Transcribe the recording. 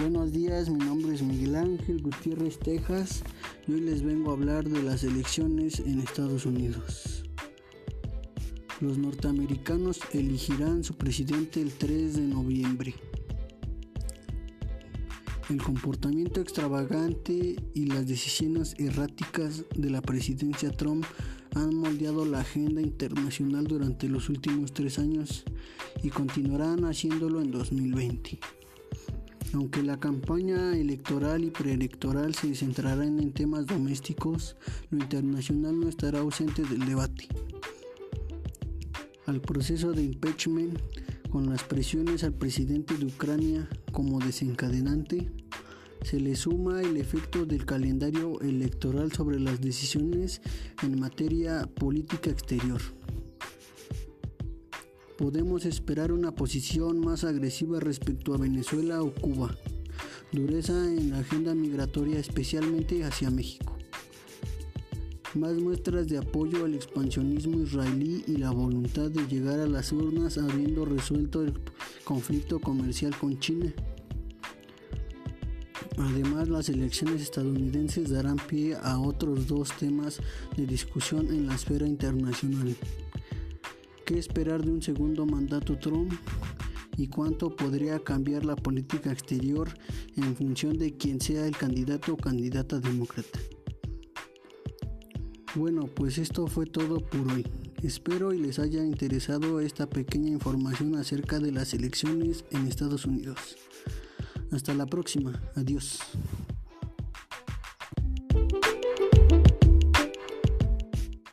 Buenos días, mi nombre es Miguel Ángel Gutiérrez Texas y hoy les vengo a hablar de las elecciones en Estados Unidos. Los norteamericanos elegirán su presidente el 3 de noviembre. El comportamiento extravagante y las decisiones erráticas de la presidencia Trump han moldeado la agenda internacional durante los últimos tres años y continuarán haciéndolo en 2020. Aunque la campaña electoral y preelectoral se centrarán en temas domésticos, lo internacional no estará ausente del debate. Al proceso de impeachment, con las presiones al presidente de Ucrania como desencadenante, se le suma el efecto del calendario electoral sobre las decisiones en materia política exterior podemos esperar una posición más agresiva respecto a Venezuela o Cuba, dureza en la agenda migratoria especialmente hacia México, más muestras de apoyo al expansionismo israelí y la voluntad de llegar a las urnas habiendo resuelto el conflicto comercial con China. Además, las elecciones estadounidenses darán pie a otros dos temas de discusión en la esfera internacional. ¿Qué esperar de un segundo mandato Trump? ¿Y cuánto podría cambiar la política exterior en función de quién sea el candidato o candidata demócrata? Bueno, pues esto fue todo por hoy. Espero y les haya interesado esta pequeña información acerca de las elecciones en Estados Unidos. Hasta la próxima. Adiós.